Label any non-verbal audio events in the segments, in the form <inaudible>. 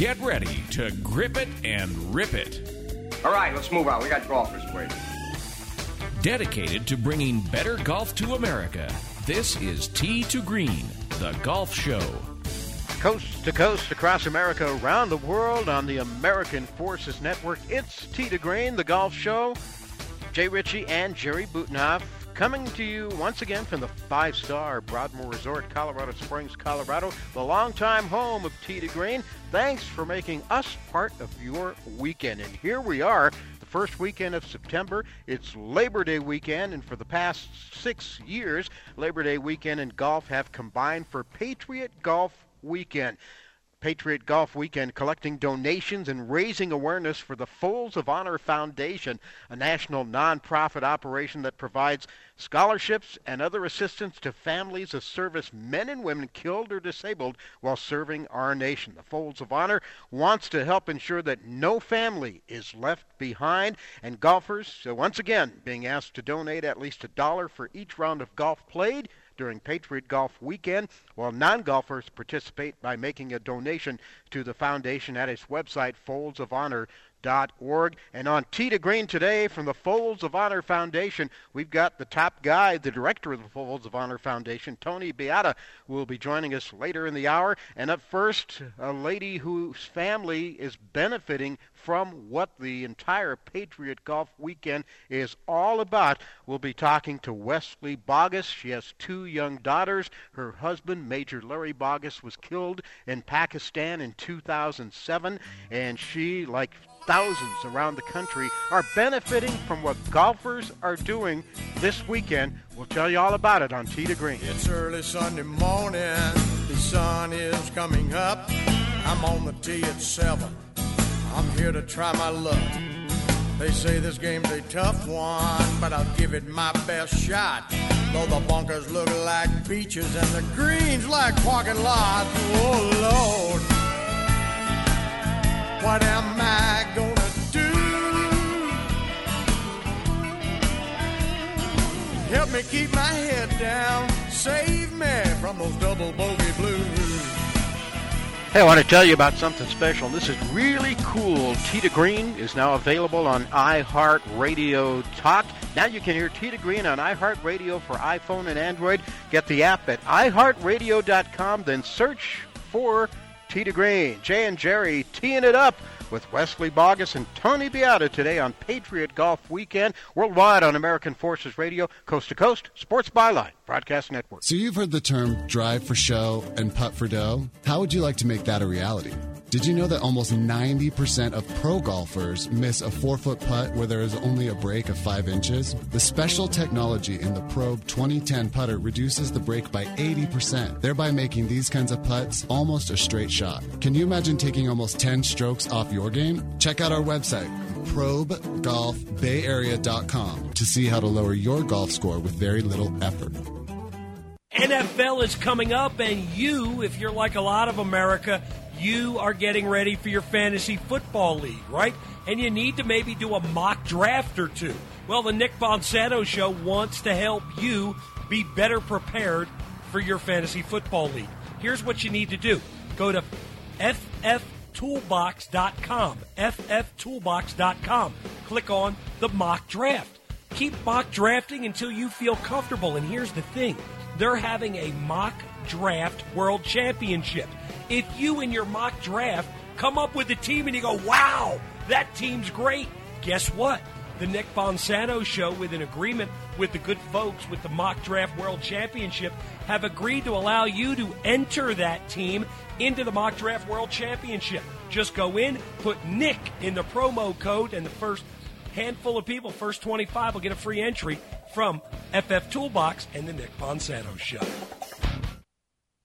Get ready to grip it and rip it. All right, let's move on. We got golfers waiting. Dedicated to bringing better golf to America, this is Tee to Green, the golf show. Coast to coast, across America, around the world on the American Forces Network, it's Tee to Green, the golf show. Jay Ritchie and Jerry Butenhoff coming to you once again from the five star Broadmoor Resort, Colorado Springs, Colorado, the longtime home of to Green. Thanks for making us part of your weekend. And here we are, the first weekend of September. It's Labor Day weekend, and for the past six years, Labor Day weekend and golf have combined for Patriot Golf Weekend. Patriot Golf Weekend collecting donations and raising awareness for the Folds of Honor Foundation, a national nonprofit operation that provides scholarships and other assistance to families of service men and women killed or disabled while serving our nation. The Folds of Honor wants to help ensure that no family is left behind, and golfers, so once again, being asked to donate at least a dollar for each round of golf played during Patriot Golf Weekend, while non golfers participate by making a donation to the foundation at its website, foldsofhonor.org. And on Tee to Green today from the Folds of Honor Foundation, we've got the top guy, the director of the Folds of Honor Foundation, Tony Beata, who will be joining us later in the hour. And up first, a lady whose family is benefiting from what the entire Patriot Golf Weekend is all about. We'll be talking to Wesley Bauguess. She has two young daughters. Her husband, Major Larry Bauguess, was killed in Pakistan in 2007, and she, like thousands around the country, are benefiting from what golfers are doing this weekend. We'll tell you all about it on Tee to Green. It's early Sunday morning. The sun is coming up. I'm on the tee at 7. I'm here to try my luck. They say this game's a tough one, but I'll give it my best shot. Though the bunkers look like beaches and the greens like parking lots. Oh Lord, what am I gonna do? Help me keep my head down, save me from those double bogey blues. Hey, I want to tell you about something special. This is really cool. To Green is now available on iHeartRadio Talk. Now you can hear to Green on iHeartRadio for iPhone and Android. Get the app at iHeartRadio.com, then search for Tee to Green. Jay and Jerry teeing it up with Wesley Bauguess and Tony Beata today on Patriot Golf Weekend, worldwide on American Forces Radio, coast to coast, Sports Byline, Broadcast Network. So you've heard the term drive for show and putt for dough. How would you like to make that a reality? Did you know that almost 90% of pro golfers miss a four foot putt where there is only a break of five inches? The special technology in the Probe 2010 putter reduces the break by 80%, thereby making these kinds of putts almost a straight shot. Can you imagine taking almost 10 strokes off your game? Check out our website, probegolfbayarea.com, to see how to lower your golf score with very little effort. NFL is coming up, and you, if you're like a lot of America, you are getting ready for your fantasy football league, right? And you need to maybe do a mock draft or two. Well, the Nick Bonsanto Show wants to help you be better prepared for your fantasy football league. Here's what you need to do go to fftoolbox.com. fftoolbox.com. Click on the mock draft. Keep mock drafting until you feel comfortable. And here's the thing they're having a mock draft world championship. If you in your mock draft come up with a team and you go, wow, that team's great, guess what? The Nick Bonsanto Show, with an agreement with the good folks with the Mock Draft World Championship, have agreed to allow you to enter that team into the Mock Draft World Championship. Just go in, put Nick in the promo code, and the first handful of people, first 25, will get a free entry from FF Toolbox and the Nick Bonsanto Show.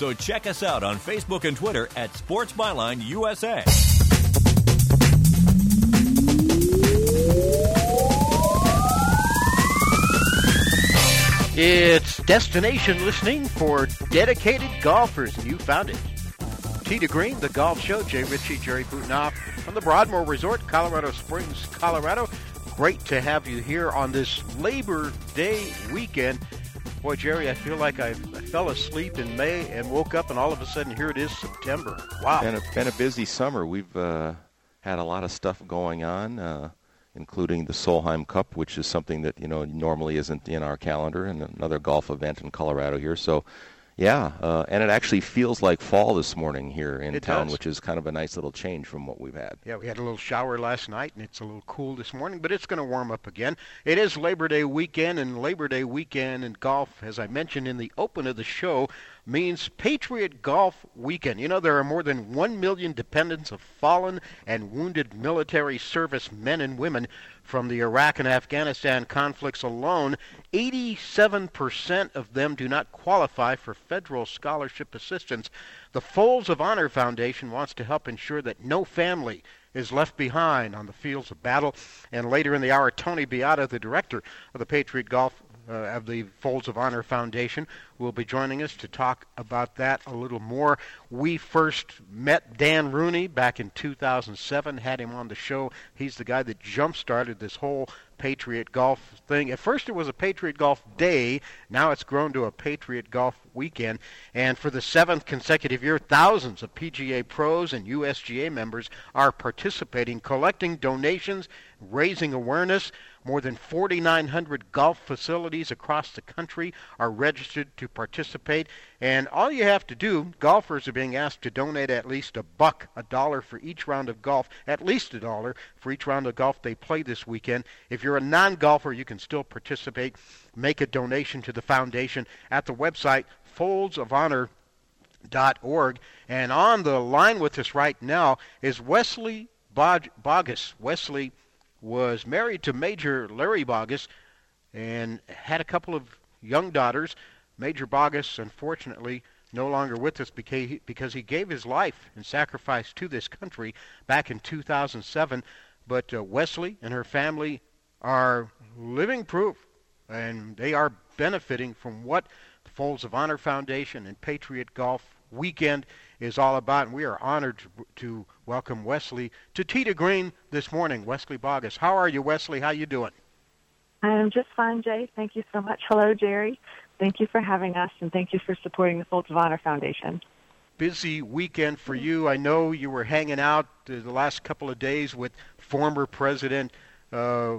So check us out on Facebook and Twitter at Sports Byline USA. It's destination listening for dedicated golfers, and you found it. To Green, the golf show. Jay Ritchie, Jerry Butenoff from the Broadmoor Resort, Colorado Springs, Colorado. Great to have you here on this Labor Day weekend. Boy, Jerry, I feel like I, I fell asleep in May and woke up, and all of a sudden here it is September. Wow. Been a, been a busy summer. We've uh, had a lot of stuff going on. Uh, including the Solheim Cup, which is something that you know normally isn't in our calendar, and another golf event in Colorado here. So, yeah, uh, and it actually feels like fall this morning here in It town, does. which is kind of a nice little change from what we've had. Yeah, we had a little shower last night, and it's a little cool this morning, but it's going to warm up again. It is Labor Day weekend, and Labor Day weekend in golf, as I mentioned in the open of the show, means Patriot Golf Weekend. You know, there are more than 1 million dependents of fallen and wounded military service men and women from the Iraq and Afghanistan conflicts alone. 87% of them do not qualify for federal scholarship assistance. The Folds of Honor Foundation wants to help ensure that no family is left behind on the fields of battle. And later in the hour, Tony Beata, the director of the Patriot Golf uh, of the Folds of Honor Foundation, will be joining us to talk about that a little more. We first met Dan Rooney back in 2007, had him on the show. He's the guy that jump started this whole Patriot Golf thing. At first, it was a Patriot Golf Day. Now it's grown to a Patriot Golf Weekend. And for the seventh consecutive year, thousands of PGA pros and USGA members are participating, collecting donations, raising awareness. More than 4,900 golf facilities across the country are registered to participate. And all you have to do, golfers are being asked to donate at least a buck, a dollar for each round of golf, at least a dollar for each round of golf they play this weekend. If you're a non golfer, you can still participate. Make a donation to the foundation at the website Folds of Honor org. And on the line with us right now is Wesley Bog- Bauguess. Wesley was married to Major Larry Bauguess and had a couple of young daughters. Major Bauguess, unfortunately, no longer with us because he, gave his life and sacrifice to this country back in 2007. But uh, Wesley and her family are living proof, and they are benefiting from what the Folds of Honor Foundation and Patriot Golf Weekend is all about. And we are honored to, welcome Wesley to to Green this morning. Wesley Bauguess, how are you, Wesley? How you doing? I am just fine, Jay. Thank you so much. Hello, Jerry. Thank you for having us, and thank you for supporting the Folds of Honor Foundation. Busy weekend for you. I know you were hanging out the last couple of days with former President, uh,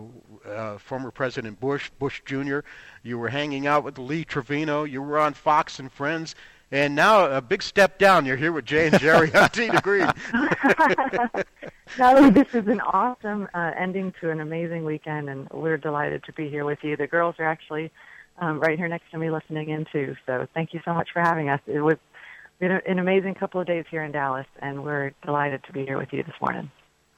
uh, former President Bush, Bush Jr. You were hanging out with Lee Trevino. You were on Fox and Friends. And now a big step down. You're here with Jay and Jerry on to Green. <laughs> <laughs> no, this is an awesome uh, ending to an amazing weekend, and we're delighted to be here with you. The girls are actually um, right here next to me listening in too. So thank you so much for having us. It was been an amazing couple of days here in Dallas, and we're delighted to be here with you this morning.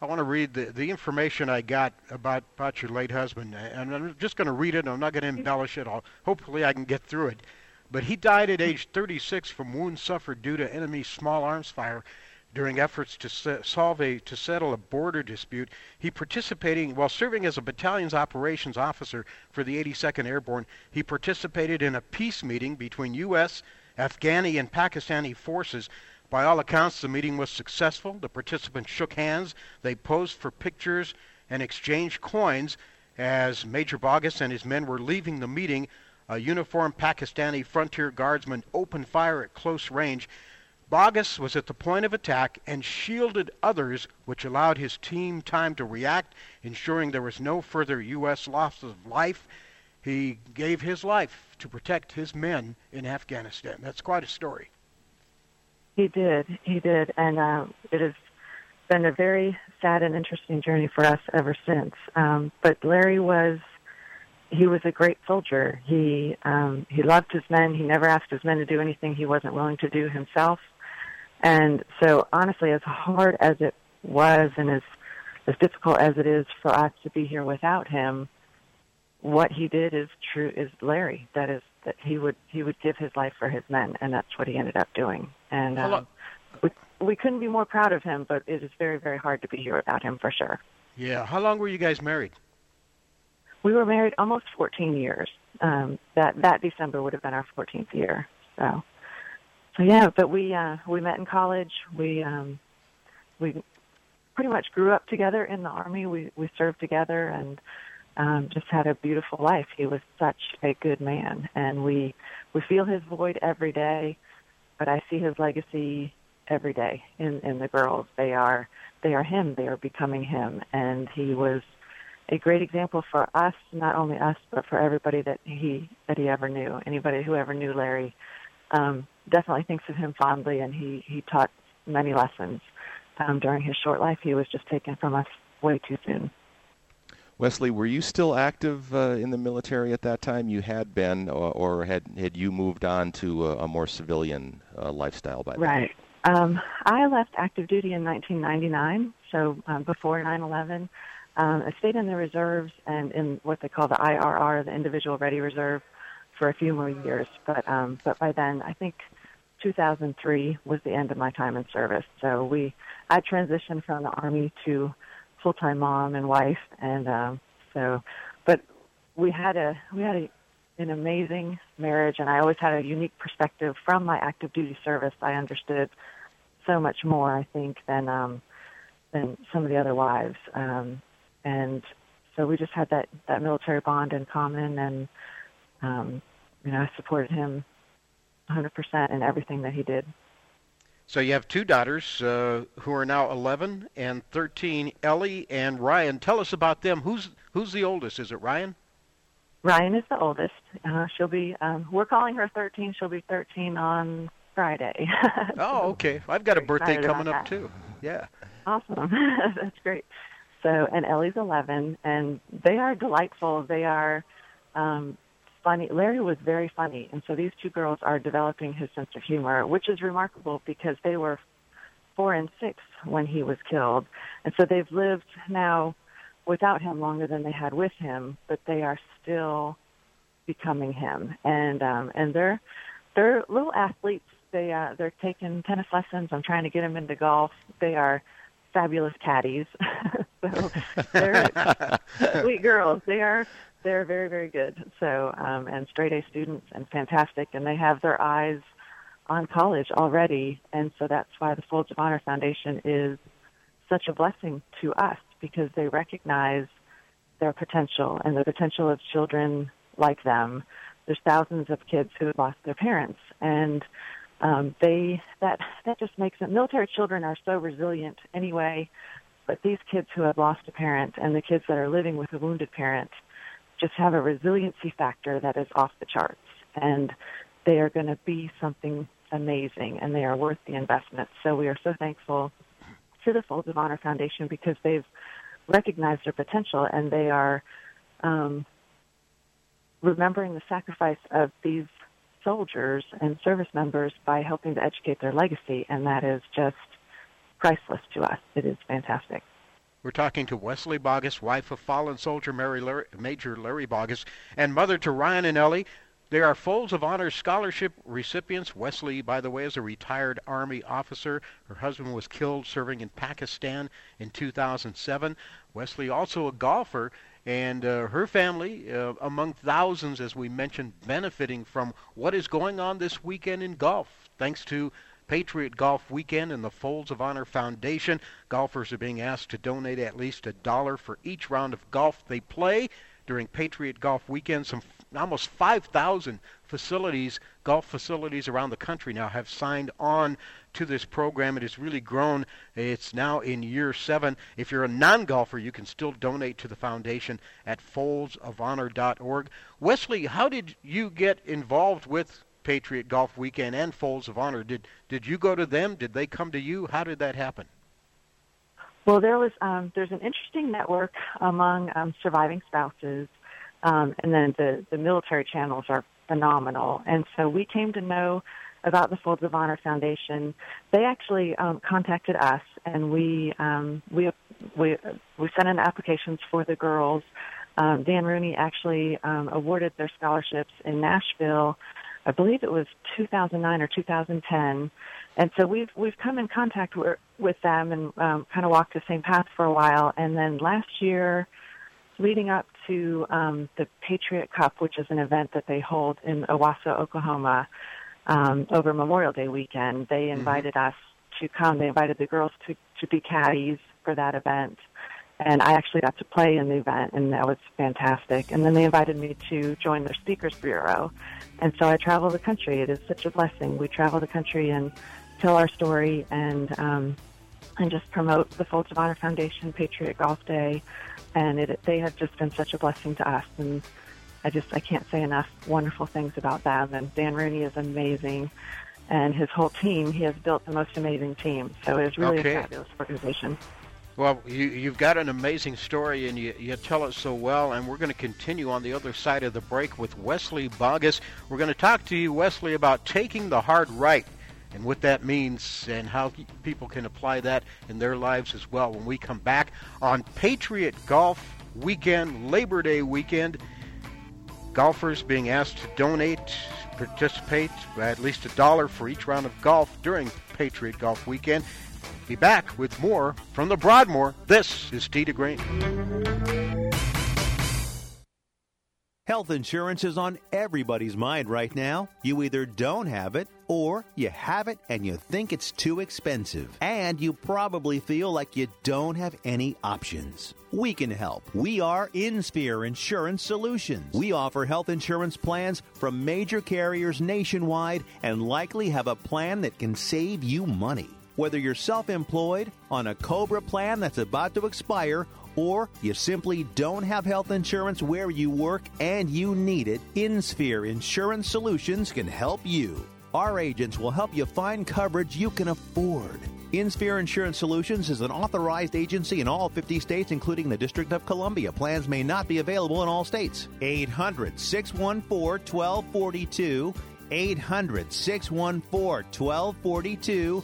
I want to read the, the information I got about, about your late husband, and I'm just going to read it. and I'm not going to embellish it. I'll, hopefully, I can get through it. But he died at age 36 from wounds suffered due to enemy small arms fire during efforts to se- solve a to settle a border dispute. He participating while serving as a battalion's operations officer for the 82nd Airborne. He participated in a peace meeting between U.S. Afghani and Pakistani forces By all accounts, the meeting was successful. The participants shook hands, they posed for pictures, and exchanged coins. As Major Bauguess and his men were leaving the meeting, a uniformed Pakistani frontier guardsman opened fire at close range. Bauguess was at the point of attack and shielded others, which allowed his team time to react, ensuring there was no further U.S. loss of life. He gave his life to protect his men in Afghanistan. That's quite a story. He did. He did. And uh, it has been a very sad and interesting journey for us ever since. Um, but Larry was he was a great soldier. He um, he loved his men. He never asked his men to do anything he wasn't willing to do himself. And so, honestly, as hard as it was, and as as difficult as it is for us to be here without him, what he did is true. Is Larry? That is that he would he would give his life for his men, and that's what he ended up doing. And um, we we couldn't be more proud of him. But it is very very hard to be here without him for sure. Yeah. How long were you guys married? We were married almost 14 years. Um, that that December would have been our 14th year. So so yeah, but we uh, we met in college. We um, we pretty much grew up together in the army. We we served together and um, just had a beautiful life. He was such a good man, and we we feel his void every day. But I see his legacy every day in in the girls. They are they are him. They are becoming him, and he was a great example for us, not only us, but for everybody that he that he ever knew. Anybody who ever knew Larry um, definitely thinks of him fondly, and he he taught many lessons um, during his short life. He was just taken from us way too soon. Wesley, were you still active uh, in the military at that time? You had been, or, or had had you moved on to a, a more civilian uh, lifestyle by then? Right. Um, I left active duty in 1999, so um, before 9/11. Um, I stayed in the reserves and in what they call the IRR, the Individual Ready Reserve, for a few more years. But um, but by then, I think 2003 was the end of my time in service. So we I transitioned from the army to full time mom and wife, and um, so but we had a we had a an amazing marriage, and I always had a unique perspective from my active duty service. I understood so much more, I think, than um, than some of the other wives, um, and so we just had that that military bond in common, and um, you know, I supported him 100% in everything that he did. So you have two daughters uh, who are now 11 and 13, Ellie and Ryan. Tell us about them. Who's who's the oldest? Is it Ryan? Ryan is the oldest. Uh, she'll be. Um, we're calling her 13. She'll be 13 on Friday. <laughs> oh, okay. I've got a birthday coming up that. too. Yeah. Awesome. <laughs> That's great. So, and Ellie's 11, and they are delightful. They are um, funny. Larry was very funny, and so these two girls are developing his sense of humor, which is remarkable because they were four and six when he was killed, and so they've lived now without him longer than they had with him, but they are still becoming him, and um, and they're they're little athletes. They uh, they're taking tennis lessons. I'm trying to get them into golf. They are fabulous caddies. <laughs> so they're <laughs> sweet girls. They are they're very very good. So um, and straight A students and fantastic, and they have their eyes on college already, and so that's why the Folds of Honor Foundation is such a blessing to us because they recognize their potential and the potential of children like them. There's thousands of kids who have lost their parents, and um, they that that just makes it. Military children are so resilient anyway, but these kids who have lost a parent and the kids that are living with a wounded parent just have a resiliency factor that is off the charts, and they are going to be something amazing, and they are worth the investment. So we are so thankful to the Folds of Honor Foundation because they've recognized their potential and they are um, remembering the sacrifice of these soldiers and service members by helping to educate their legacy, and that is just priceless to us. It is fantastic. We're talking to Wesley Bauguess, wife of fallen soldier Larry, Major Larry Bauguess, and mother to Ryan and Ellie. They are Folds of Honor Scholarship recipients. Wesley, by the way, is a retired Army officer. Her husband was killed serving in Pakistan in 2007. Wesley, also a golfer, and uh, her family, uh, among thousands, as we mentioned, benefiting from what is going on this weekend in golf, thanks to Patriot Golf Weekend and the Folds of Honor Foundation. Golfers are being asked to donate at least a dollar for each round of golf they play during Patriot Golf Weekend. Some almost 5,000 facilities, golf facilities around the country now have signed on to this program. It has really grown. It's now in year seven. If you're a non golfer, you can still donate to the foundation at foldsofhonor.org. Wesley, how did you get involved with Patriot Golf Weekend and Folds of Honor? Did, did you go to them? Did they come to you? How did that happen? Well, there was um, there's an interesting network among um, surviving spouses, um, and then the the military channels are phenomenal. And so we came to know about the Folds of Honor Foundation. They actually um, contacted us, and we um, we we we sent in applications for the girls. Um, Dan Rooney actually um, awarded their scholarships in Nashville. I believe it was 2009 or 2010 and so we've we've come in contact with, with them and um, kind of walked the same path for a while. And then last year, leading up to um, the Patriot Cup, which is an event that they hold in Owasso, Oklahoma, um, over Memorial Day weekend, they mm-hmm. invited mm-hmm. us to come. They invited the girls to to be caddies for that event. And I actually got to play in the event, and that was fantastic. And then they invited me to join their speakers bureau. And so I travel the country. It is such a blessing. We travel the country and tell our story and um, and just promote the Folds of Honor Foundation Patriot Golf Day. And it, they have just been such a blessing to us. And I just I can't say enough wonderful things about them. And Dan Rooney is amazing, and his whole team. He has built the most amazing team. So it is really okay. a fabulous organization. Well, you, you've got an amazing story, and you, you tell it so well. And we're going to continue on the other side of the break with Wesley Bauguess. We're going to talk to you, Wesley, about taking the hard right and what that means and how people can apply that in their lives as well when we come back on Patriot Golf Weekend, Labor Day weekend. Golfers being asked to donate, participate at least a dollar for each round of golf during Patriot Golf Weekend. Be back with more from the Broadmoor. This is to Green. Health insurance is on everybody's mind right now. You either don't have it or you have it and you think it's too expensive. And you probably feel like you don't have any options. We can help. We are InSphere Insurance Solutions. We offer health insurance plans from major carriers nationwide and likely have a plan that can save you money. Whether you're self employed, on a COBRA plan that's about to expire, or you simply don't have health insurance where you work and you need it, InSphere Insurance Solutions can help you. Our agents will help you find coverage you can afford. InSphere Insurance Solutions is an authorized agency in all 50 states, including the District of Columbia. Plans may not be available in all states. 800 614 1242. 800 614 1242.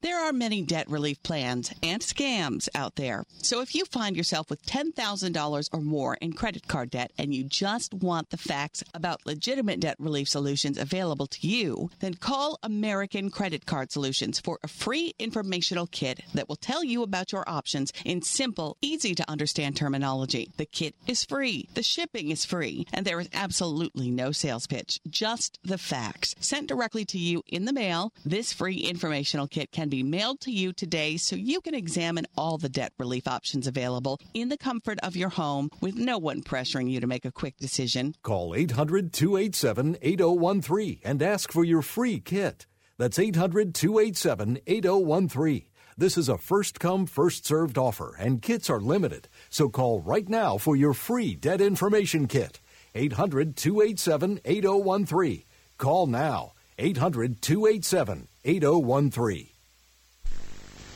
There are many debt relief plans and scams out there. So if you find yourself with $10,000 or more in credit card debt and you just want the facts about legitimate debt relief solutions available to you, then call American Credit Card Solutions for a free informational kit that will tell you about your options in simple, easy to understand terminology. The kit is free, the shipping is free, and there is absolutely no sales pitch, just the facts. Sent directly to you in the mail, this free informational kit can can be mailed to you today so you can examine all the debt relief options available in the comfort of your home with no one pressuring you to make a quick decision. Call 800 287 8013 and ask for your free kit. That's 800 287 8013. This is a first come, first served offer, and kits are limited. So call right now for your free debt information kit. 800 287 8013. Call now. 800 287 8013.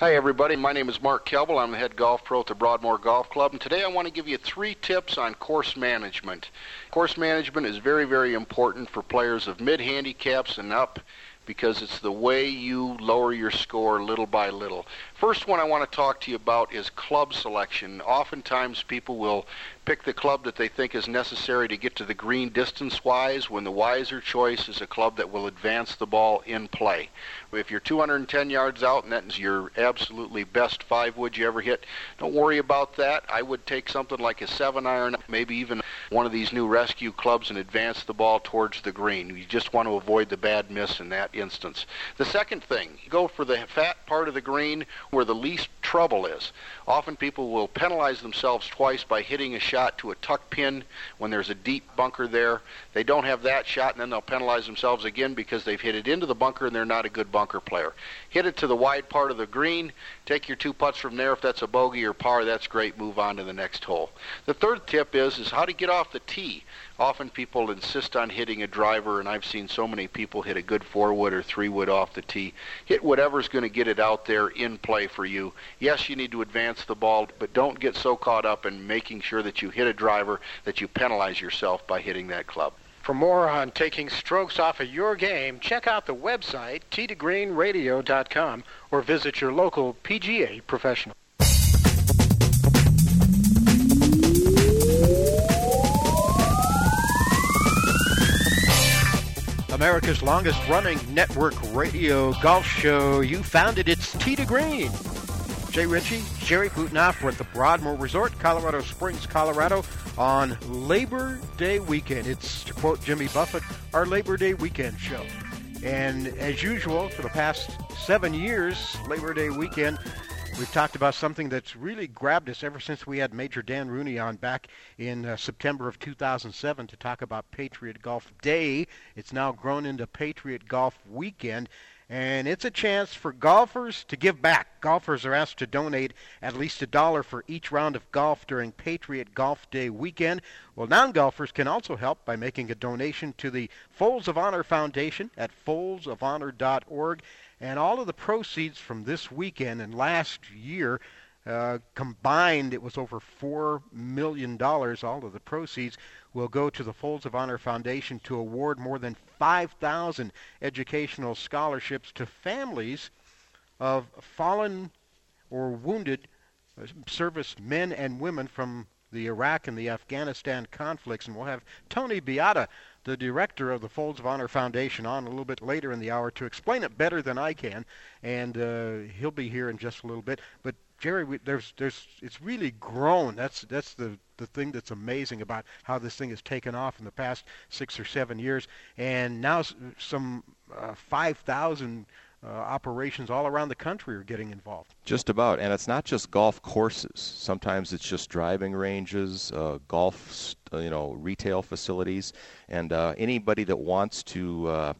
Hi, everybody. My name is Mark Kelble. I'm the head golf pro at the Broadmoor Golf Club, and today I want to give you three tips on course management. Course management is very, very important for players of mid handicaps and up because it's the way you lower your score little by little. First one I want to talk to you about is club selection. Oftentimes people will pick the club that they think is necessary to get to the green distance wise when the wiser choice is a club that will advance the ball in play. If you're 210 yards out and that is your absolutely best five wood you ever hit, don't worry about that. I would take something like a seven iron, maybe even one of these new rescue clubs and advance the ball towards the green. You just want to avoid the bad miss in that instance. The second thing, go for the fat part of the green where the least trouble is. Often people will penalize themselves twice by hitting a shot to a tuck pin when there's a deep bunker there. They don't have that shot, and then they'll penalize themselves again because they've hit it into the bunker and they're not a good bunker player. Hit it to the wide part of the green. Take your two putts from there. If that's a bogey or par, that's great. Move on to the next hole. The third tip is is how to get off the tee. Often people insist on hitting a driver, and I've seen so many people hit a good four wood or three wood off the tee. Hit whatever's going to get it out there in play for you. Yes, you need to advance the ball, but don't get so caught up in making sure that you hit a driver that you penalize yourself by hitting that club. For more on taking strokes off of your game, check out the website tgreenradio.com or visit your local PGA professional. America's longest running network radio golf show. You found it. It's Tee to Green. Jay Ritchie, Jerry Butenoff. We're at the Broadmoor Resort, Colorado Springs, Colorado, on Labor Day weekend. It's, to quote Jimmy Buffett, our Labor Day weekend show. And as usual, for the past seven years, Labor Day weekend, we've talked about something that's really grabbed us ever since we had Major Dan Rooney on back in uh, September of 2007 to talk about Patriot Golf Day. It's now grown into Patriot Golf Weekend and it's a chance for golfers to give back. Golfers are asked to donate at least a dollar for each round of golf during Patriot Golf Day weekend. Well, non golfers can also help by making a donation to the Folds of Honor Foundation at foldsofhonor.org. And all of the proceeds from this weekend and last year uh, combined, it was over $4 million. All of the proceeds will go to the Folds of Honor Foundation to award more than 5,000 educational scholarships to families of fallen or wounded uh, service men and women from the Iraq and the Afghanistan conflicts. And we'll have Tony Beata, the director of the Folds of Honor Foundation, on a little bit later in the hour to explain it better than I can. And uh, he'll be here in just a little bit. But Jerry, we, there's, there's, it's really grown. That's, that's the, the thing that's amazing about how this thing has taken off in the past six or seven years. And now some uh, 5,000 uh, operations all around the country are getting involved. Just about, and it's not just golf courses. Sometimes it's just driving ranges, uh, golf, uh, you know, retail facilities, and uh, anybody that wants to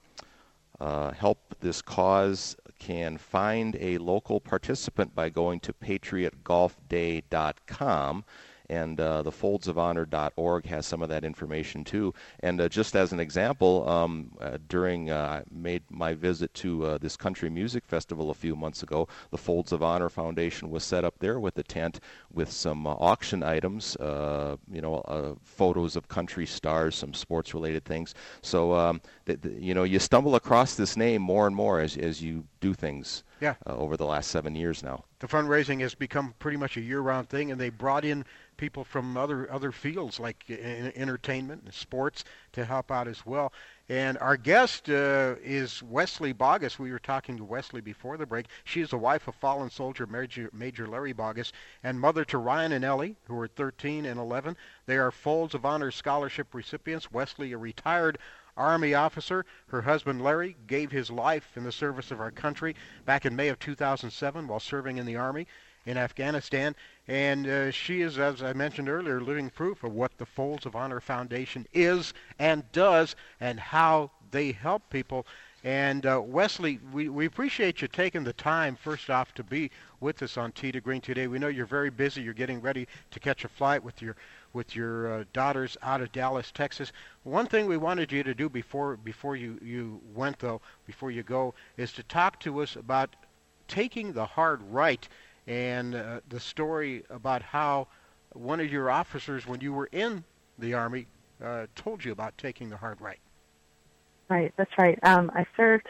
uh, help this cause can find a local participant by going to patriotgolfday.com and uh, the foldsofhonor.org has some of that information too. And uh, just as an example, um, uh, during uh, I made my visit to uh, this country music festival a few months ago, the Folds of Honor Foundation was set up there with a tent with some uh, auction items, you know, photos of country stars, some sports-related things. So um, th- th- you know, you stumble across this name more and more as as you do things yeah. over the last seven years now. The fundraising has become pretty much a year-round thing, and they brought in people from other other fields like entertainment and sports to help out as well. And our guest uh, is Wesley Bauguess. We were talking to Wesley before the break. She is the wife of fallen soldier Major, Major Larry Bauguess and mother to Ryan and Ellie, who are 13 and 11. They are Folds of Honor Scholarship recipients. Wesley, a retired Army officer. Her husband Larry gave his life in the service of our country back in May of 2007 while serving in the Army in Afghanistan. And uh, she is, as I mentioned earlier, living proof of what the Folds of Honor Foundation is and does and how they help people. And uh, Wesley, we, we appreciate you taking the time, first off, to be with us on Tee to Green today. We know you're very busy. You're getting ready to catch a flight with your with your uh, daughters out of Dallas, Texas. One thing we wanted you to do before before you, you went though, before you go, is to talk to us about taking the hard right and uh, the story about how one of your officers, when you were in the Army, uh, told you about taking the hard right. Right, that's right. Um, I served,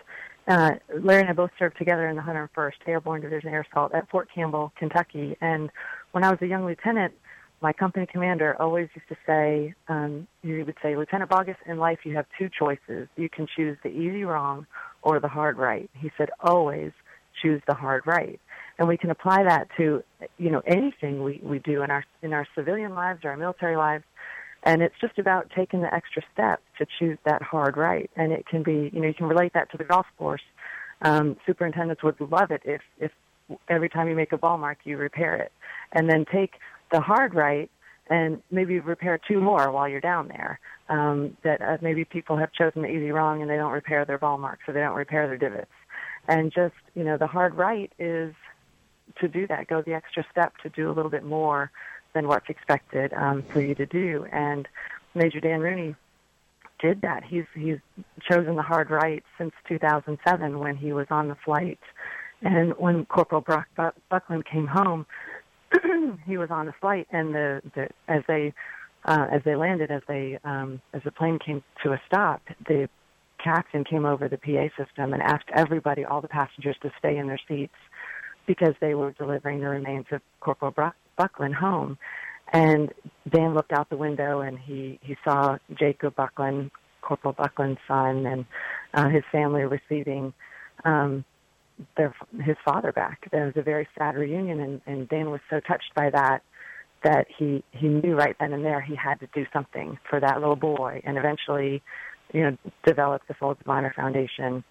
uh, Larry and I both served together in the 101st Airborne Division Air Assault at Fort Campbell, Kentucky. And when I was a young lieutenant, my company commander always used to say, um, he would say, Lieutenant Bauguess, in life you have two choices. You can choose the easy wrong or the hard right. He said, always choose the hard right. And we can apply that to, you know, anything we, we do in our, in our civilian lives or our military lives. And it's just about taking the extra step to choose that hard right. And it can be, you know, you can relate that to the golf course. Um, superintendents would love it if, if every time you make a ball mark, you repair it. And then take the hard right and maybe repair two more while you're down there. Um, that uh, maybe people have chosen the easy wrong and they don't repair their ball marks or they don't repair their divots. And just, you know, the hard right is to do that, go the extra step to do a little bit more than what's expected um, for you to do. And Major Dan Rooney did that. He's he's chosen the hard right since 2007 when he was on the flight, and when Corporal Brock Bucklin came home, <clears throat> he was on the flight, and the, the as they uh, as they landed, as they um, as the plane came to a stop, the captain came over the PA system and asked everybody, all the passengers, to stay in their seats because they were delivering the remains of Corporal Bucklin home. And Dan looked out the window and he he saw Jacob Bucklin, Corporal Bucklin's son, and uh, his family receiving um, their his father back. There was a very sad reunion, and, and Dan was so touched by that that he he knew right then and there he had to do something for that little boy, and eventually, you know, developed the Folds of Honor Foundation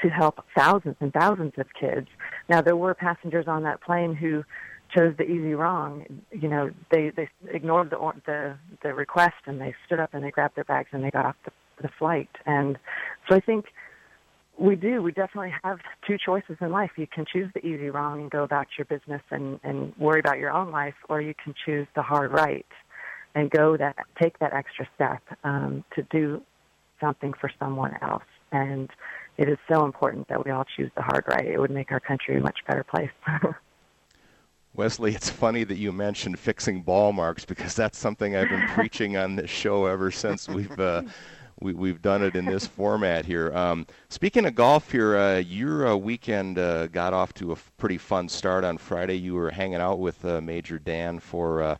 to help thousands and thousands of kids. Now there were passengers on that plane who chose the easy wrong. You know, they they ignored the the the request and they stood up and they grabbed their bags and they got off the, the flight. And so I think we do. We definitely have two choices in life. You can choose the easy wrong and go about your business and, and worry about your own life, or you can choose the hard right and go that take that extra step um, to do something for someone else. And it is so important that we all choose the hard right. It would make our country a much better place. <laughs> Wesley, it's funny that you mentioned fixing ball marks because that's something I've been <laughs> preaching on this show ever since we've uh, we, we've done it in this format here. Um, speaking of golf here, uh, your uh, weekend uh, got off to a f- pretty fun start on Friday. You were hanging out with uh, Major Dan for uh,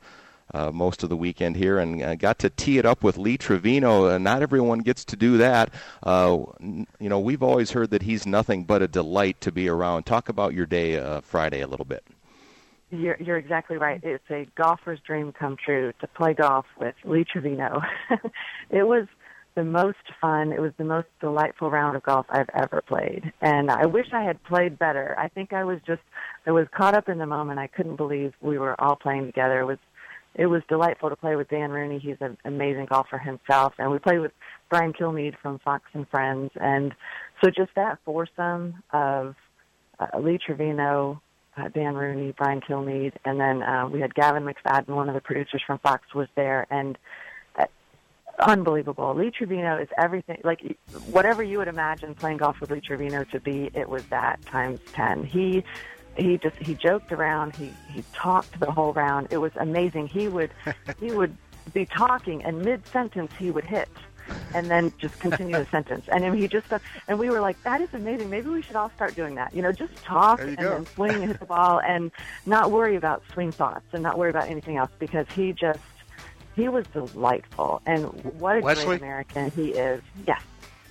uh, most of the weekend here and got to tee it up with Lee Trevino. not everyone gets to do that. N- you know, we've always heard that he's nothing but a delight to be around. Talk about your day Friday a little bit. You're, you're exactly right. It's a golfer's dream come true to play golf with Lee Trevino. <laughs> it was the most fun. It was the most delightful round of golf I've ever played. And I wish I had played better. I think I was just I was caught up in the moment. I couldn't believe we were all playing together. It was it was delightful to play with Dan Rooney. He's an amazing golfer himself. And we played with Brian Kilmeade from Fox and Friends. And so just that foursome of uh, Lee Trevino, uh, Dan Rooney, Brian Kilmeade, and then uh, we had Gavin McFadden, one of the producers from Fox, was there, and unbelievable. Lee Trevino is everything. Like whatever you would imagine playing golf with Lee Trevino to be, it was that times ten. He he just he joked around. He he talked the whole round. It was amazing. He would <laughs> he would be talking, and mid sentence he would hit and then just continue the <laughs> sentence. And he just and we were like, that is amazing. Maybe we should all start doing that. You know, just talk and go. then swing and hit the ball and not worry about swing thoughts and not worry about anything else because he just, he was delightful. And what a Wesley? great American he is. Yes.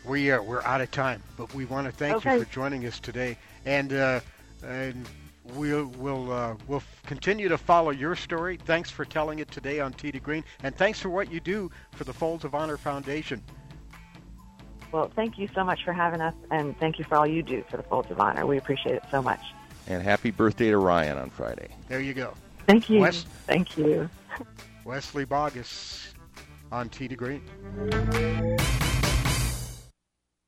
We are we're out of time, but we want to thank Okay. you for joining us today, and uh, and we'll we'll uh, we'll f- continue to follow your story. Thanks for telling it today on Tee to Green, and thanks for what you do for the Folds of Honor Foundation. Well, thank you so much for having us and thank you for all you do for the Folds of Honor. We appreciate it so much. And happy birthday to Ryan on Friday. There you go. Thank you. Wes- Thank you. Wesley Bauguess on Tee to Green.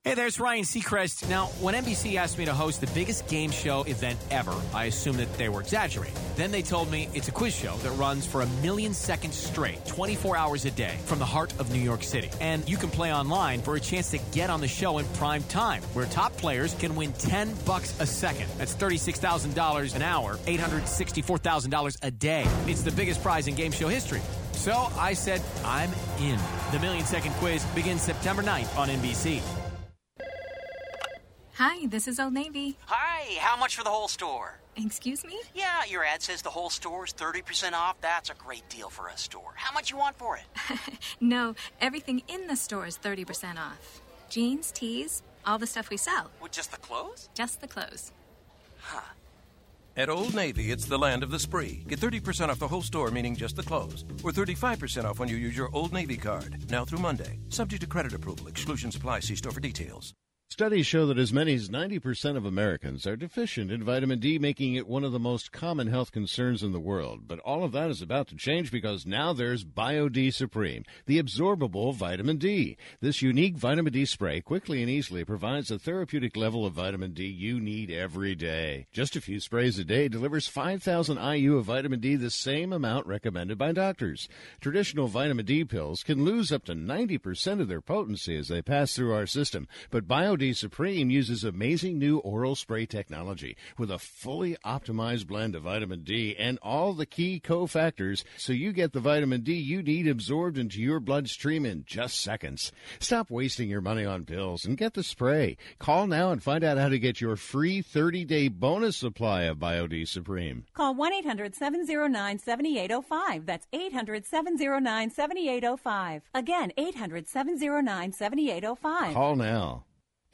Hey, there's Ryan Seacrest. Now, when NBC asked me to host the biggest game show event ever, I assumed that they were exaggerating. Then they told me it's a quiz show that runs for a million seconds straight, 24 hours a day, from the heart of New York City. And you can play online for a chance to get on the show in prime time, where top players can win 10 bucks a second. That's $36,000 an hour, $864,000 a day. It's the biggest prize in game show history. So I said, I'm in. The Million Second Quiz begins September 9th on NBC. Hi, this is Old Navy. Hi, how much for the whole store? Excuse me? Yeah, your ad says the whole store is 30% off. That's a great deal for a store. How much you want for it? <laughs> No, everything in the store is 30% off. Jeans, tees, all the stuff we sell. With just the clothes? Just the clothes. At Old Navy, it's the land of the spree. Get 30% off the whole store, meaning just the clothes, or 35% off when you use your Old Navy card. Now through Monday. Subject to credit approval. Exclusions apply. See store for details. Studies show that as many as 90% of Americans are deficient in vitamin D, making it one of the most common health concerns in the world. But all of that is about to change because now there's BioD Supreme, the absorbable vitamin D. This unique vitamin D spray quickly and easily provides the therapeutic level of vitamin D you need every day. Just a few sprays a day delivers 5,000 IU of vitamin D, the same amount recommended by doctors. Traditional vitamin D pills can lose up to 90% of their potency as they pass through our system, but BioD Supreme uses amazing new oral spray technology with a fully optimized blend of vitamin D and all the key cofactors so you get the vitamin D you need absorbed into your bloodstream in just seconds. Stop wasting your money on pills and get the spray. Call now and find out how to get your free 30-day bonus supply of BioD Supreme. Call 1 800 709 7805. That's 800 709 7805. Again, 800 709 7805. Call now.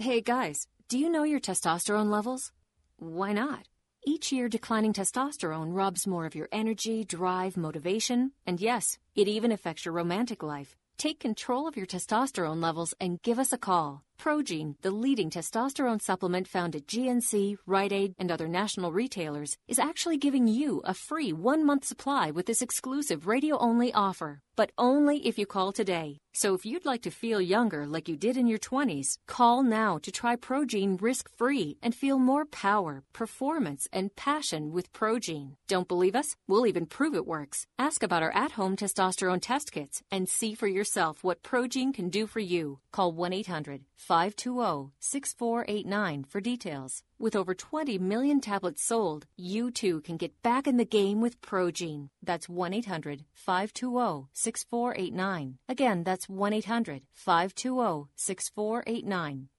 Hey guys, do you know your testosterone levels? Why not? Each year, declining testosterone robs more of your energy, drive, motivation, and yes, it even affects your romantic life. Take control of your testosterone levels and give us a call. Progene, the leading testosterone supplement found at GNC, Rite Aid, and other national retailers, is actually giving you a free one month supply with this exclusive radio only offer. But only if you call today. So if you'd like to feel younger like you did in your 20s, call now to try Progene risk free and feel more power, performance, and passion with Progene. Don't believe us? We'll even prove it works. Ask about our at home testosterone test kits and see for yourself what Progene can do for you. Call 1 800 520 6489 for details. With over 20 million tablets sold, you too can get back in the game with Progene. That's 1 800 520 6489. Again, that's 1 800 520 6489.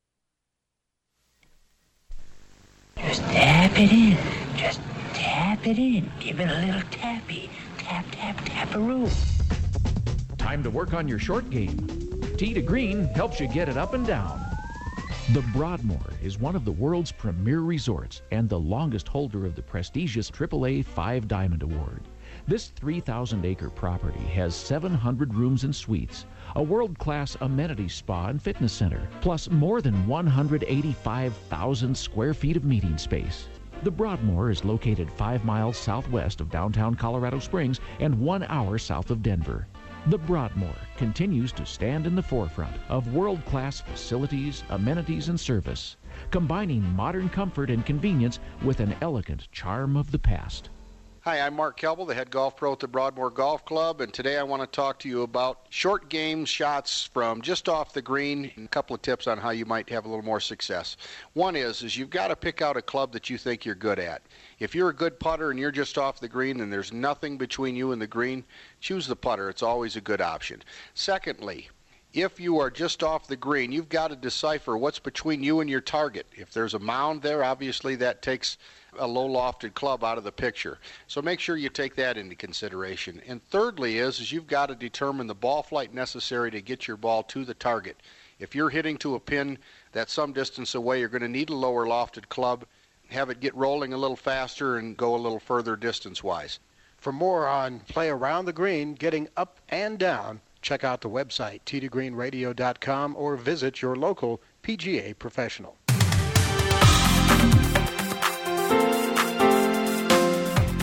Just tap it in. Just tap it in. Give it a little tappy. Tap, tap, tap a taparoo. Time to work on your short game. Tee to Green helps you get it up and down. The Broadmoor is one of the world's premier resorts and the longest holder of the prestigious AAA Five Diamond Award. This 3,000 acre property has 700 rooms and suites, a world class amenity spa and fitness center, plus more than 185,000 square feet of meeting space. The Broadmoor is located five miles southwest of downtown Colorado Springs and one hour south of Denver. The Broadmoor continues to stand in the forefront of world class facilities, amenities, and service, combining modern comfort and convenience with an elegant charm of the past. Hi, I'm Mark Kelble, the head golf pro at the Broadmoor Golf Club, and today I want to talk to you about short game shots from just off the green and a couple of tips on how you might have a little more success. One is is you've got to pick out a club that you think you're good at. If you're a good putter and you're just off the green and there's nothing between you and the green, choose the putter. It's always a good option. Secondly, if you are just off the green, you've got to decipher what's between you and your target. If there's a mound there, obviously that takes a low lofted club out of the picture. So make sure you take that into consideration. And thirdly is, is you've got to determine the ball flight necessary to get your ball to the target. If you're hitting to a pin that's some distance away, you're going to need a lower lofted club. Have it get rolling a little faster and go a little further distance wise. For more on play around the green, getting up and down, check out the website tdgreenradio.com or visit your local PGA professional.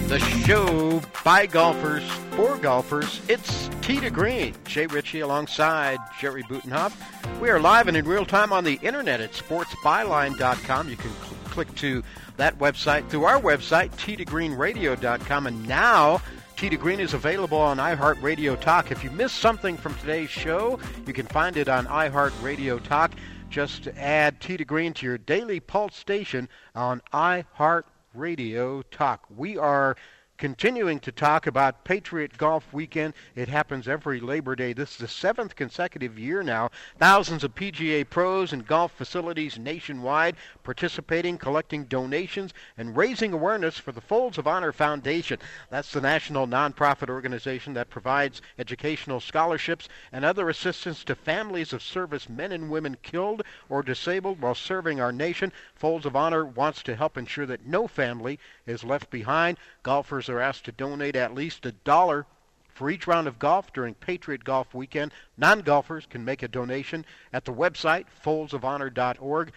The show by golfers for golfers. It's Tee to Green. Jay Ritchie alongside Jerry Butenhoff. We are live and in real time on the internet at sportsbyline.com. You can cl- click to that website through our website, tdgreenradio.com. And now, Tee to Green is available on iHeartRadio Talk. If you missed something from today's show, you can find it on iHeartRadio Talk. Just add Tee to Green to your daily pulse station on iHeartRadio Talk. We are continuing to talk about Patriot Golf Weekend. It happens every Labor Day. This is the seventh consecutive year now. Thousands of PGA pros and golf facilities nationwide participating, collecting donations, and raising awareness for the Folds of Honor Foundation. That's the national nonprofit organization that provides educational scholarships and other assistance to families of service men and women killed or disabled while serving our nation. Folds of Honor wants to help ensure that no family is left behind. Golfers are asked to donate at least a dollar for each round of golf during Patriot Golf Weekend. Non golfers can make a donation at the website, foldsofhonor.org.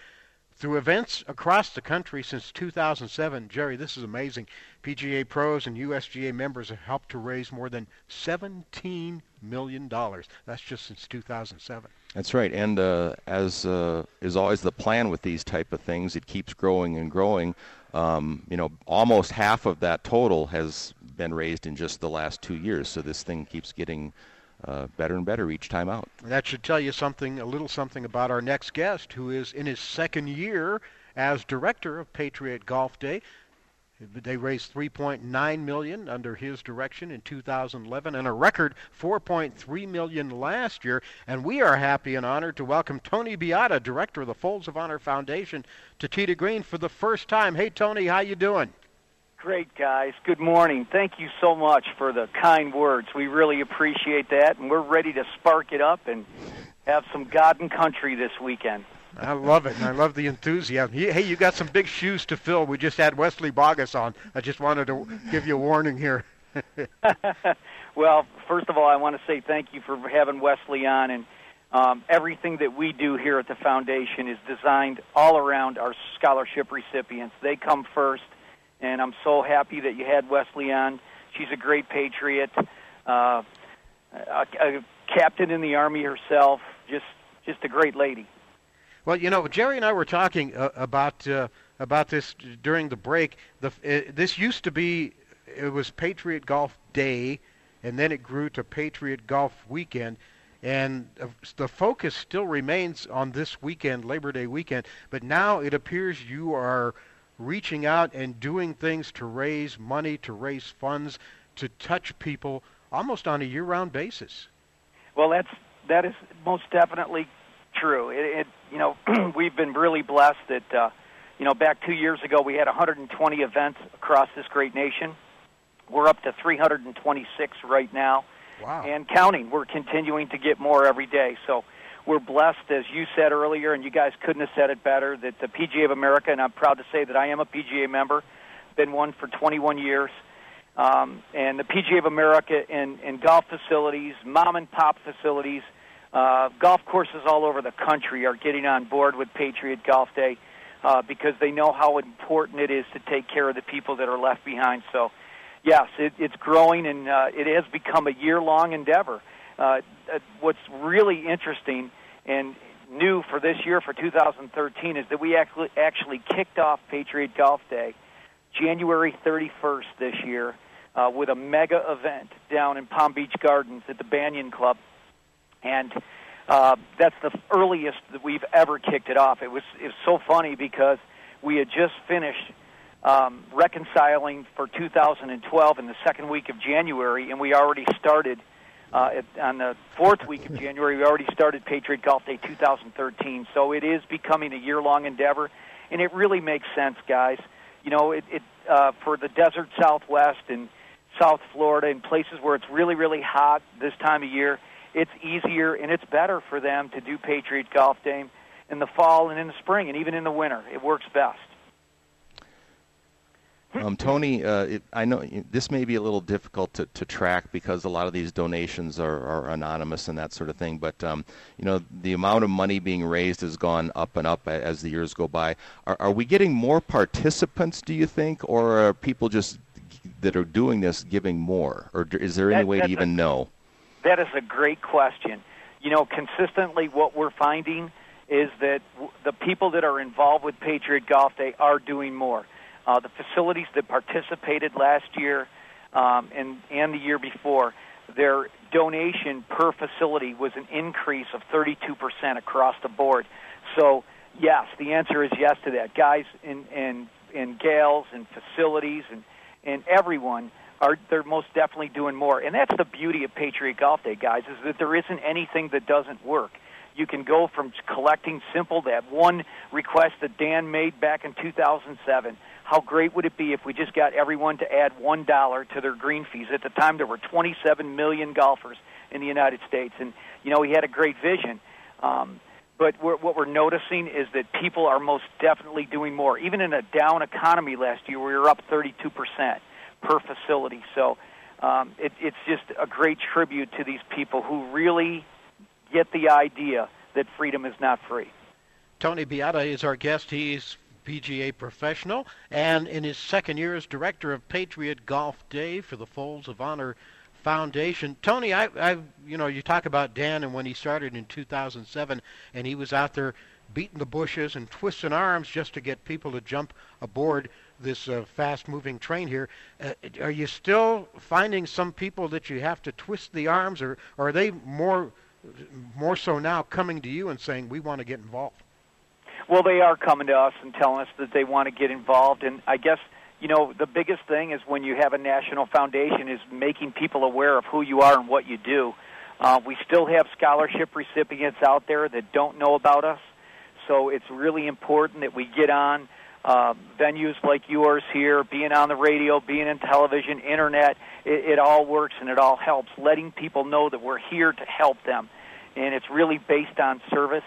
Through events across the country since 2007, Jerry, this is amazing. PGA pros and USGA members have helped to raise more than $17 million. That's just since 2007. That's right, and uh, as uh, is always the plan with these type of things, it keeps growing and growing. Um, you know, almost half of that total has been raised in just the last two years. So this thing keeps getting uh, better and better each time out. That should tell you something, a little something about our next guest, who is in his second year as director of Patriot Golf Day. They raised 3.9 million under his direction in 2011 and a record 4.3 million last year. And we are happy and honored to welcome Tony Beata, director of the Folds of Honor Foundation, to to Green for the first time. Hey Tony, how you doing? Great guys. Good morning. Thank you so much for the kind words. We really appreciate that, and we're ready to spark it up and have some God and country this weekend. I love it, and I love the enthusiasm. Hey, you got some big shoes to fill. We just had Wesley Bauguess on. I just wanted to give you a warning here. <laughs> <laughs> well, first of all, I want to say thank you for having Wesley on, and um, everything that we do here at the foundation is designed all around our scholarship recipients. They come first, and I'm so happy that you had Wesley on. She's a great patriot, uh, a, a captain in the army herself, just just a great lady. Well, you know, Jerry and I were talking uh, about uh, about this during the break. The uh, this used to be it was Patriot Golf Day, and then it grew to Patriot Golf Weekend, and the focus still remains on this weekend, Labor Day weekend. But now it appears you are reaching out and doing things to raise money, to raise funds, to touch people almost on a year-round basis. Well, that's that is most definitely true. It, it you know, <clears throat> we've been really blessed that, uh, you know, back two years ago we had 120 events across this great nation. We're up to 326 right now, wow. and counting. We're continuing to get more every day. So we're blessed, as you said earlier, and you guys couldn't have said it better. That the PGA of America, and I'm proud to say that I am a PGA member, been one for 21 years. Um, and the PGA of America and, and golf facilities, mom and pop facilities, uh, golf courses all over the country are getting on board with Patriot Golf Day uh, because they know how important it is to take care of the people that are left behind. So, yes, it, it's growing and uh, it has become a year long endeavor. Uh, uh, what's really interesting and new for this year for 2013 is that we actually actually kicked off Patriot Golf Day January 31st this year uh, with a mega event down in Palm Beach Gardens at the Banyan Club, and uh, that's the earliest that we've ever kicked it off. It was it was so funny because we had just finished um, reconciling for 2012 in the second week of January, and we already started uh, on the fourth week of January. We already started Patriot Golf Day 2013, so it is becoming a year-long endeavor, and it really makes sense, guys. You know, it, it uh, for the desert Southwest and South Florida and places where it's really, really hot this time of year, it's easier and it's better for them to do Patriot Golf Day in the fall and in the spring and even in the winter. It works best. Um, Tony, uh, it, I know this may be a little difficult to, to track because a lot of these donations are, are anonymous and that sort of thing. But um, you know, the amount of money being raised has gone up and up as the years go by. Are, are we getting more participants? Do you think, or are people just that are doing this giving more, or is there any that, way to even a, know? That is a great question. You know, consistently, what we're finding is that w- the people that are involved with Patriot Golf they are doing more. Uh, the facilities that participated last year um, and and the year before, their donation per facility was an increase of 32% across the board. So yes, the answer is yes to that. Guys and and and gals and facilities and and everyone are they're most definitely doing more. And that's the beauty of Patriot Golf Day, guys, is that there isn't anything that doesn't work. You can go from collecting simple that one request that Dan made back in 2007. How great would it be if we just got everyone to add one dollar to their green fees? At the time, there were 27 million golfers in the United States, and you know he had a great vision. Um, but we're, what we're noticing is that people are most definitely doing more. Even in a down economy last year, we were up 32 percent per facility. So um, it, it's just a great tribute to these people who really get the idea that freedom is not free. Tony Beata is our guest. He's PGA professional and in his second year as director of Patriot Golf Day for the Folds of Honor Foundation. Tony, I, I, you know, you talk about Dan and when he started in 2007, and he was out there beating the bushes and twisting arms just to get people to jump aboard this uh, fast-moving train here. Uh, are you still finding some people that you have to twist the arms, or, or are they more, more so now coming to you and saying we want to get involved? Well, they are coming to us and telling us that they want to get involved, and I guess you know the biggest thing is when you have a national foundation is making people aware of who you are and what you do. Uh, we still have scholarship recipients out there that don't know about us, so it's really important that we get on uh, venues like yours here, being on the radio, being in television, internet. It, it all works and it all helps. Letting people know that we're here to help them, and it's really based on service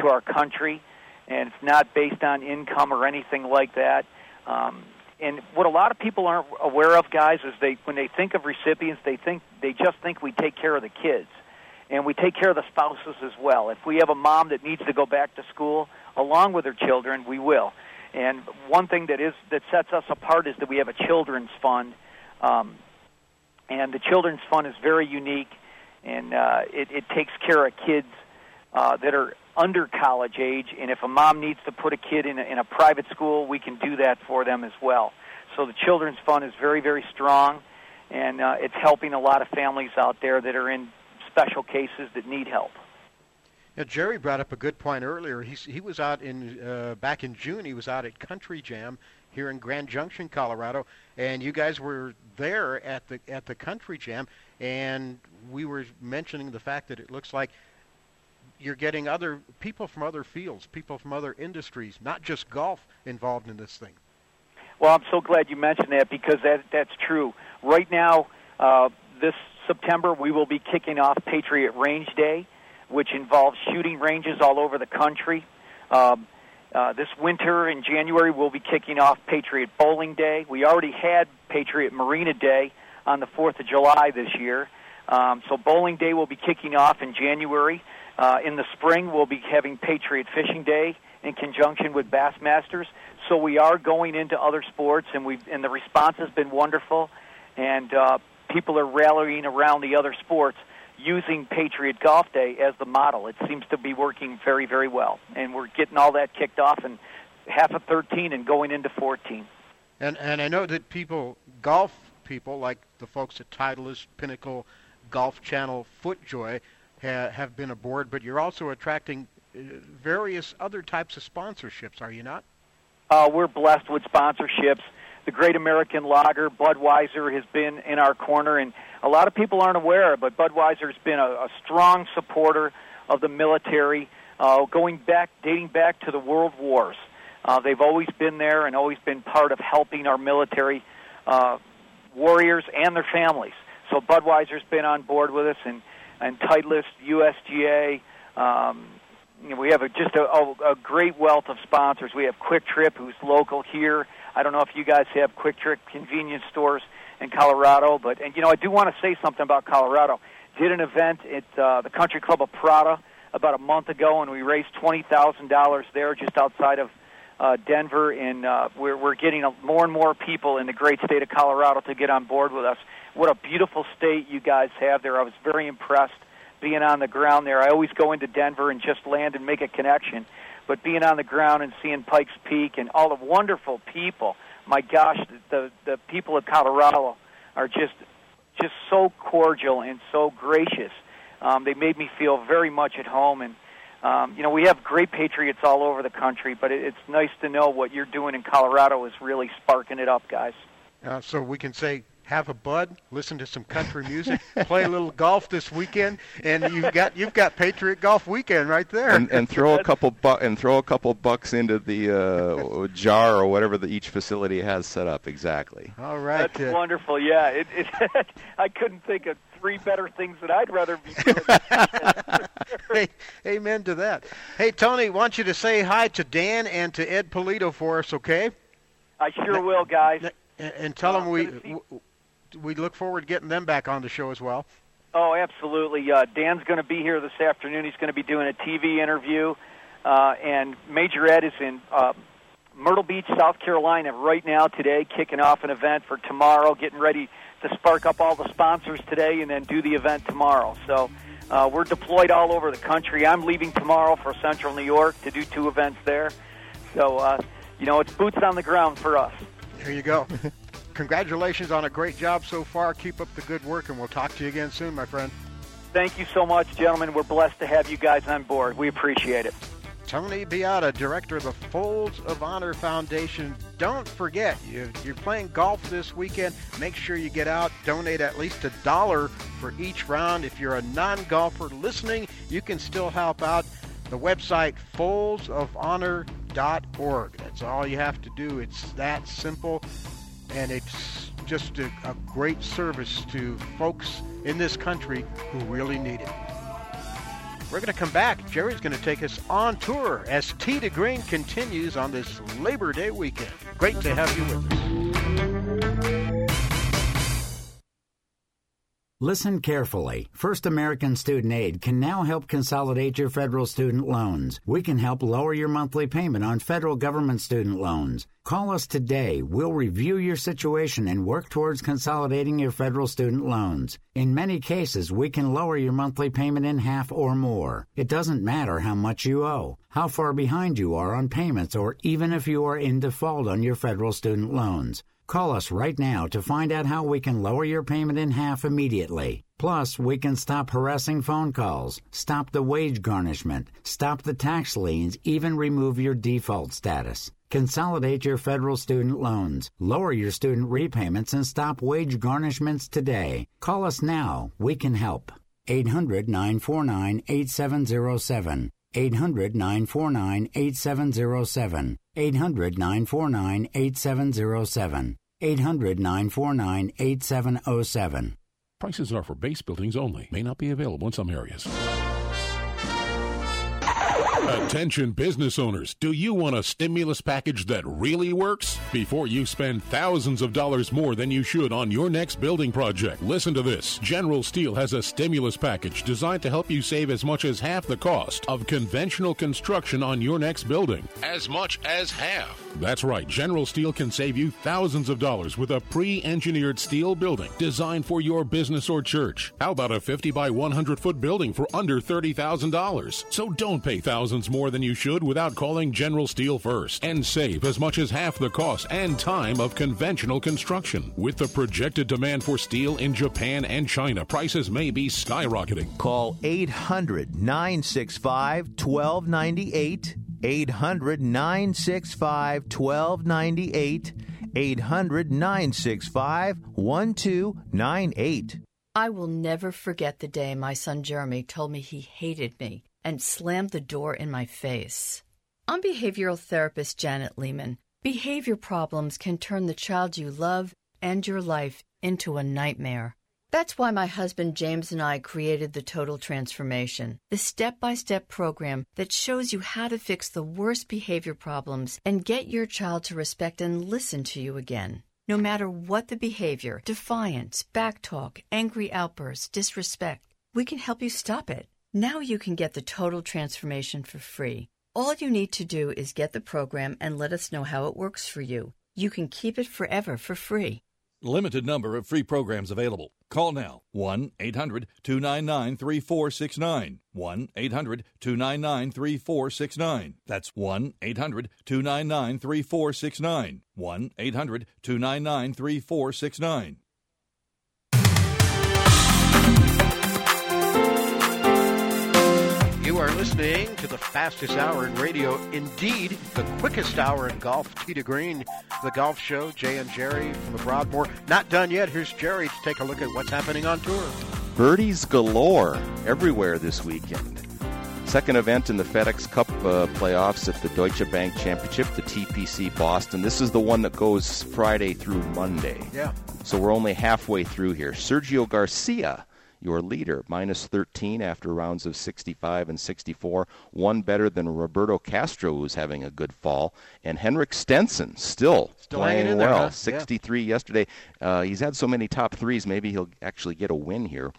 to our country, and it's not based on income or anything like that. Um, and what a lot of people aren't aware of, guys, is they when they think of recipients, they think they just think we take care of the kids, and we take care of the spouses as well. If we have a mom that needs to go back to school along with her children, we will. And one thing that is that sets us apart is that we have a children's fund, um, and the children's fund is very unique, and uh, it, it takes care of kids uh, that are under college age, and if a mom needs to put a kid in a, in a private school, we can do that for them as well. So the Children's Fund is very, very strong, and uh, it's helping a lot of families out there that are in special cases that need help. Now, Jerry brought up a good point earlier. He's, he was out in uh, back in June. He was out at Country Jam here in Grand Junction, Colorado, and you guys were there at the at the Country Jam, and we were mentioning the fact that it looks like you're getting other people from other fields, people from other industries, not just golf, involved in this thing. Well, I'm so glad you mentioned that because that that's true. Right now, uh, this September, we will be kicking off Patriot Range Day, which involves shooting ranges all over the country. Um, uh, this winter in January, we'll be kicking off Patriot Bowling Day. We already had Patriot Marina Day on the 4th of July this year. Um, so Bowling Day will be kicking off in January. Uh, in the spring, we'll be having Patriot Fishing Day in conjunction with Bassmasters. So we are going into other sports, and we and the response has been wonderful, and uh, people are rallying around the other sports using Patriot Golf Day as the model. It seems to be working very, very well, and we're getting all that kicked off in half of 13 and going into 14. And and I know that people, golf people like the folks at Titleist, Pinnacle, Golf Channel, FootJoy, ha- have been aboard, but you're also attracting uh, various other types of sponsorships, are you not? Uh, we're blessed with sponsorships. The Great American Lager, Budweiser, has been in our corner, and a lot of people aren't aware, but Budweiser has been a, a strong supporter of the military, uh, going back, dating back to the World Wars. Uh, they've always been there and always been part of helping our military uh, warriors and their families. So Budweiser's been on board with us, and and Titleist, USGA. Um, you know, we have a, just a, a, a great wealth of sponsors. We have Kwik Trip, who's local here. I don't know if you guys have Kwik Trip convenience stores in Colorado, but and you know I do want to say something about Colorado. Did an event at uh, the Country Club of Prada about a month ago, and we raised twenty thousand dollars there, just outside of uh, Denver, and uh, we're we're getting a, more and more people in the great state of Colorado to get on board with us. What a beautiful state you guys have there. I was very impressed being on the ground there. I always go into Denver and just land and make a connection, but being on the ground and seeing Pikes Peak and all the wonderful people. My gosh, the the people of Colorado are just just so cordial and so gracious. Um, they made me feel very much at home, and um, you know we have great patriots all over the country, but it, it's nice to know what you're doing in Colorado is really sparking it up, guys. Uh, so we can say have a bud, listen to some country music, <laughs> play a little golf this weekend, and you've got you've got Patriot Golf Weekend right there. And, and throw a <laughs> couple bu- and throw a couple bucks into the uh, jar or whatever that each facility has set up. Exactly. All right. That's uh, wonderful. Yeah, it, it, <laughs> I couldn't think of three better things that I'd rather be doing. hey, amen to that. Hey, Tony, want you to say hi to Dan and to Ed Pulido for us, okay? I sure will, guys. And, and tell them we we look forward to getting them back on the show as well. Oh, absolutely. Uh, Dan's going to be here this afternoon. He's going to be doing a TV interview, uh, and Major Ed is in uh, Myrtle Beach, South Carolina, right now today, kicking off an event for tomorrow, getting ready to spark up all the sponsors today, and then do the event tomorrow. So. Uh, we're deployed all over the country. I'm leaving tomorrow for Central New York to do two events there. So, uh, you know, it's boots on the ground for us. There you go. <laughs> Congratulations on a great job so far. Keep up the good work, and we'll talk to you again soon, my friend. Thank you so much, gentlemen. We're blessed to have you guys on board. We appreciate it. Tony Beata, director of the Folds of Honor Foundation. Don't forget, you're playing golf this weekend. Make sure you get out, donate at least a dollar for each round. If you're a non golfer listening, you can still help out. The website, foldsofhonor.org. That's all you have to do. It's that simple, and it's just a, a great service to folks in this country who really need it. We're going to come back. Jerry's going to take us on tour as Tee to Green continues on this Labor Day weekend. Great to have you with us. Listen carefully. First American Student Aid can now help consolidate your federal student loans. We can help lower your monthly payment on federal government student loans. Call us today. We'll review your situation and work towards consolidating your federal student loans. In many cases, we can lower your monthly payment in half or more. It doesn't matter how much you owe, how far behind you are on payments, or even if you are in default on your federal student loans. Call us right now to find out how we can lower your payment in half immediately. Plus, we can stop harassing phone calls, stop the wage garnishment, stop the tax liens, even remove your default status. Consolidate your federal student loans, lower your student repayments, and stop wage garnishments today. Call us now. We can help. 800 949 8707. 800 949 8707. 800 949 8707. 800 949 8707. Prices are for base buildings only, may not be available in some areas. Attention business owners, do you want a stimulus package that really works? Before you spend thousands of dollars more than you should on your next building project, listen to this. General Steel has a stimulus package designed to help you save as much as half the cost of conventional construction on your next building. As much as half. That's right. General Steel can save you thousands of dollars with a pre-engineered steel building designed for your business or church. How about a 50 by 100 foot building for under $30,000? So don't pay thousands more than you should without calling General Steel first and save as much as half the cost and time of conventional construction. With the projected demand for steel in Japan and China, prices may be skyrocketing. Call 800 965 1298. 800 965 1298. 800 965 1298. I will never forget the day my son Jeremy told me he hated me and slammed the door in my face. I'm behavioral therapist Janet Lehman. Behavior problems can turn the child you love and your life into a nightmare. That's why my husband James and I created the Total Transformation, the step by step program that shows you how to fix the worst behavior problems and get your child to respect and listen to you again. No matter what the behavior defiance, backtalk, angry outbursts, disrespect we can help you stop it. Now you can get the Total Transformation for free. All you need to do is get the program and let us know how it works for you. You can keep it forever for free. Limited number of free programs available. Call now 1 800 299 3469. 1 800 299 3469. That's 1 800 299 3469. 1 800 299 3469. You are listening to the fastest hour in radio, indeed, the quickest hour in golf. To Green, the golf show. Jay and Jerry from the Broadmoor. Not done yet. Here's Jerry to take a look at what's happening on tour. Birdies galore everywhere this weekend. Second event in the FedEx Cup uh, playoffs at the Deutsche Bank Championship, the TPC Boston. This is the one that goes Friday through Monday. Yeah. So we're only halfway through here. Sergio Garcia your leader, minus 13 after rounds of 65 and 64. One better than Roberto Castro, who's having a good fall. And Henrik Stenson still, still playing well. Huh? 63 yeah. yesterday. Uh, he's had so many top threes, maybe he'll actually get a win here.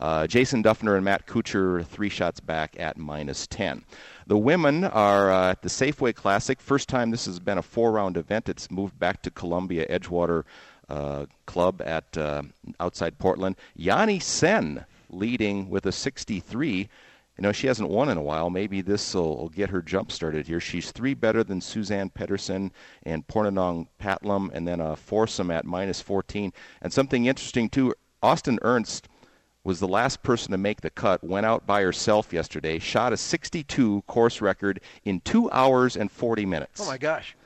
Uh, Jason Dufner and Matt Kuchar, three shots back at minus 10. The women are uh, at the Safeway Classic. First time this has been a four round event. It's moved back to Columbia Edgewater uh, club at uh, outside Portland. Yani Tseng leading with a 63. You know, she hasn't won in a while. Maybe this will get her jump started here. She's three better than Suzanne Pettersen and Pornanong Phatlum, and then a foursome at minus 14. And something interesting, too, Austin Ernst was the last person to make the cut, went out by herself yesterday, shot a 62 course record in two hours and 40 minutes. Oh, my gosh.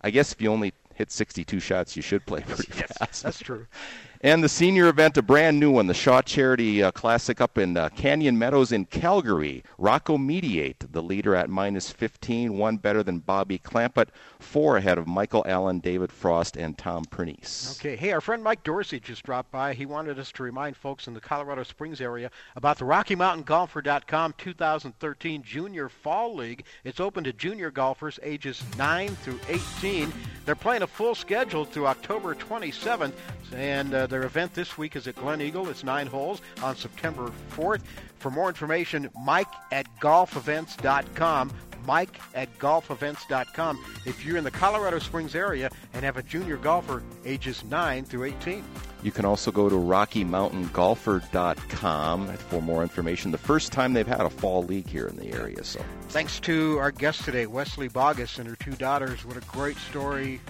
I guess if you only hit 62 shots, you should play pretty yes, fast. That's true. And the senior event, a brand new one, the Shaw Charity uh, Classic up in uh, Canyon Meadows in Calgary. Rocco Mediate, the leader at minus 15, one better than Bobby Clampett, four ahead of Michael Allen, David Frost, and Tom Pernice. Okay. Hey, our friend Mike Dorsey just dropped by. He wanted us to remind folks in the Colorado Springs area about the RockyMountainGolfer.com 2013 Junior Fall League. It's open to junior golfers ages 9 through 18. They're playing a full schedule through October 27th, and uh, their event this week is at Glen Eagle. It's nine holes on September 4th. For more information, Mike at golfevents.com. Mike at golfevents.com. If you're in the Colorado Springs area and have a junior golfer ages 9 through 18. You can also go to RockyMountainGolfer.com for more information. The first time they've had a fall league here in the area. So, thanks to our guest today, Wesley Bauguess and her two daughters. What a great story!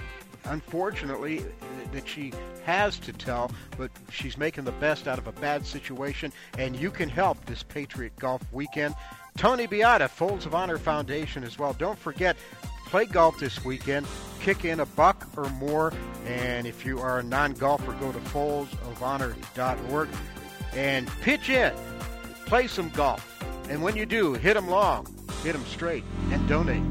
Unfortunately, uh, that she has to tell, but she's making the best out of a bad situation, and you can help this Patriot Golf weekend. Tony Beata, Folds of Honor Foundation as well. Don't forget, play golf this weekend. Kick in a buck or more. And if you are a non golfer, go to foldsofhonor.org and pitch in. Play some golf. And when you do, hit them long, hit them straight, and donate.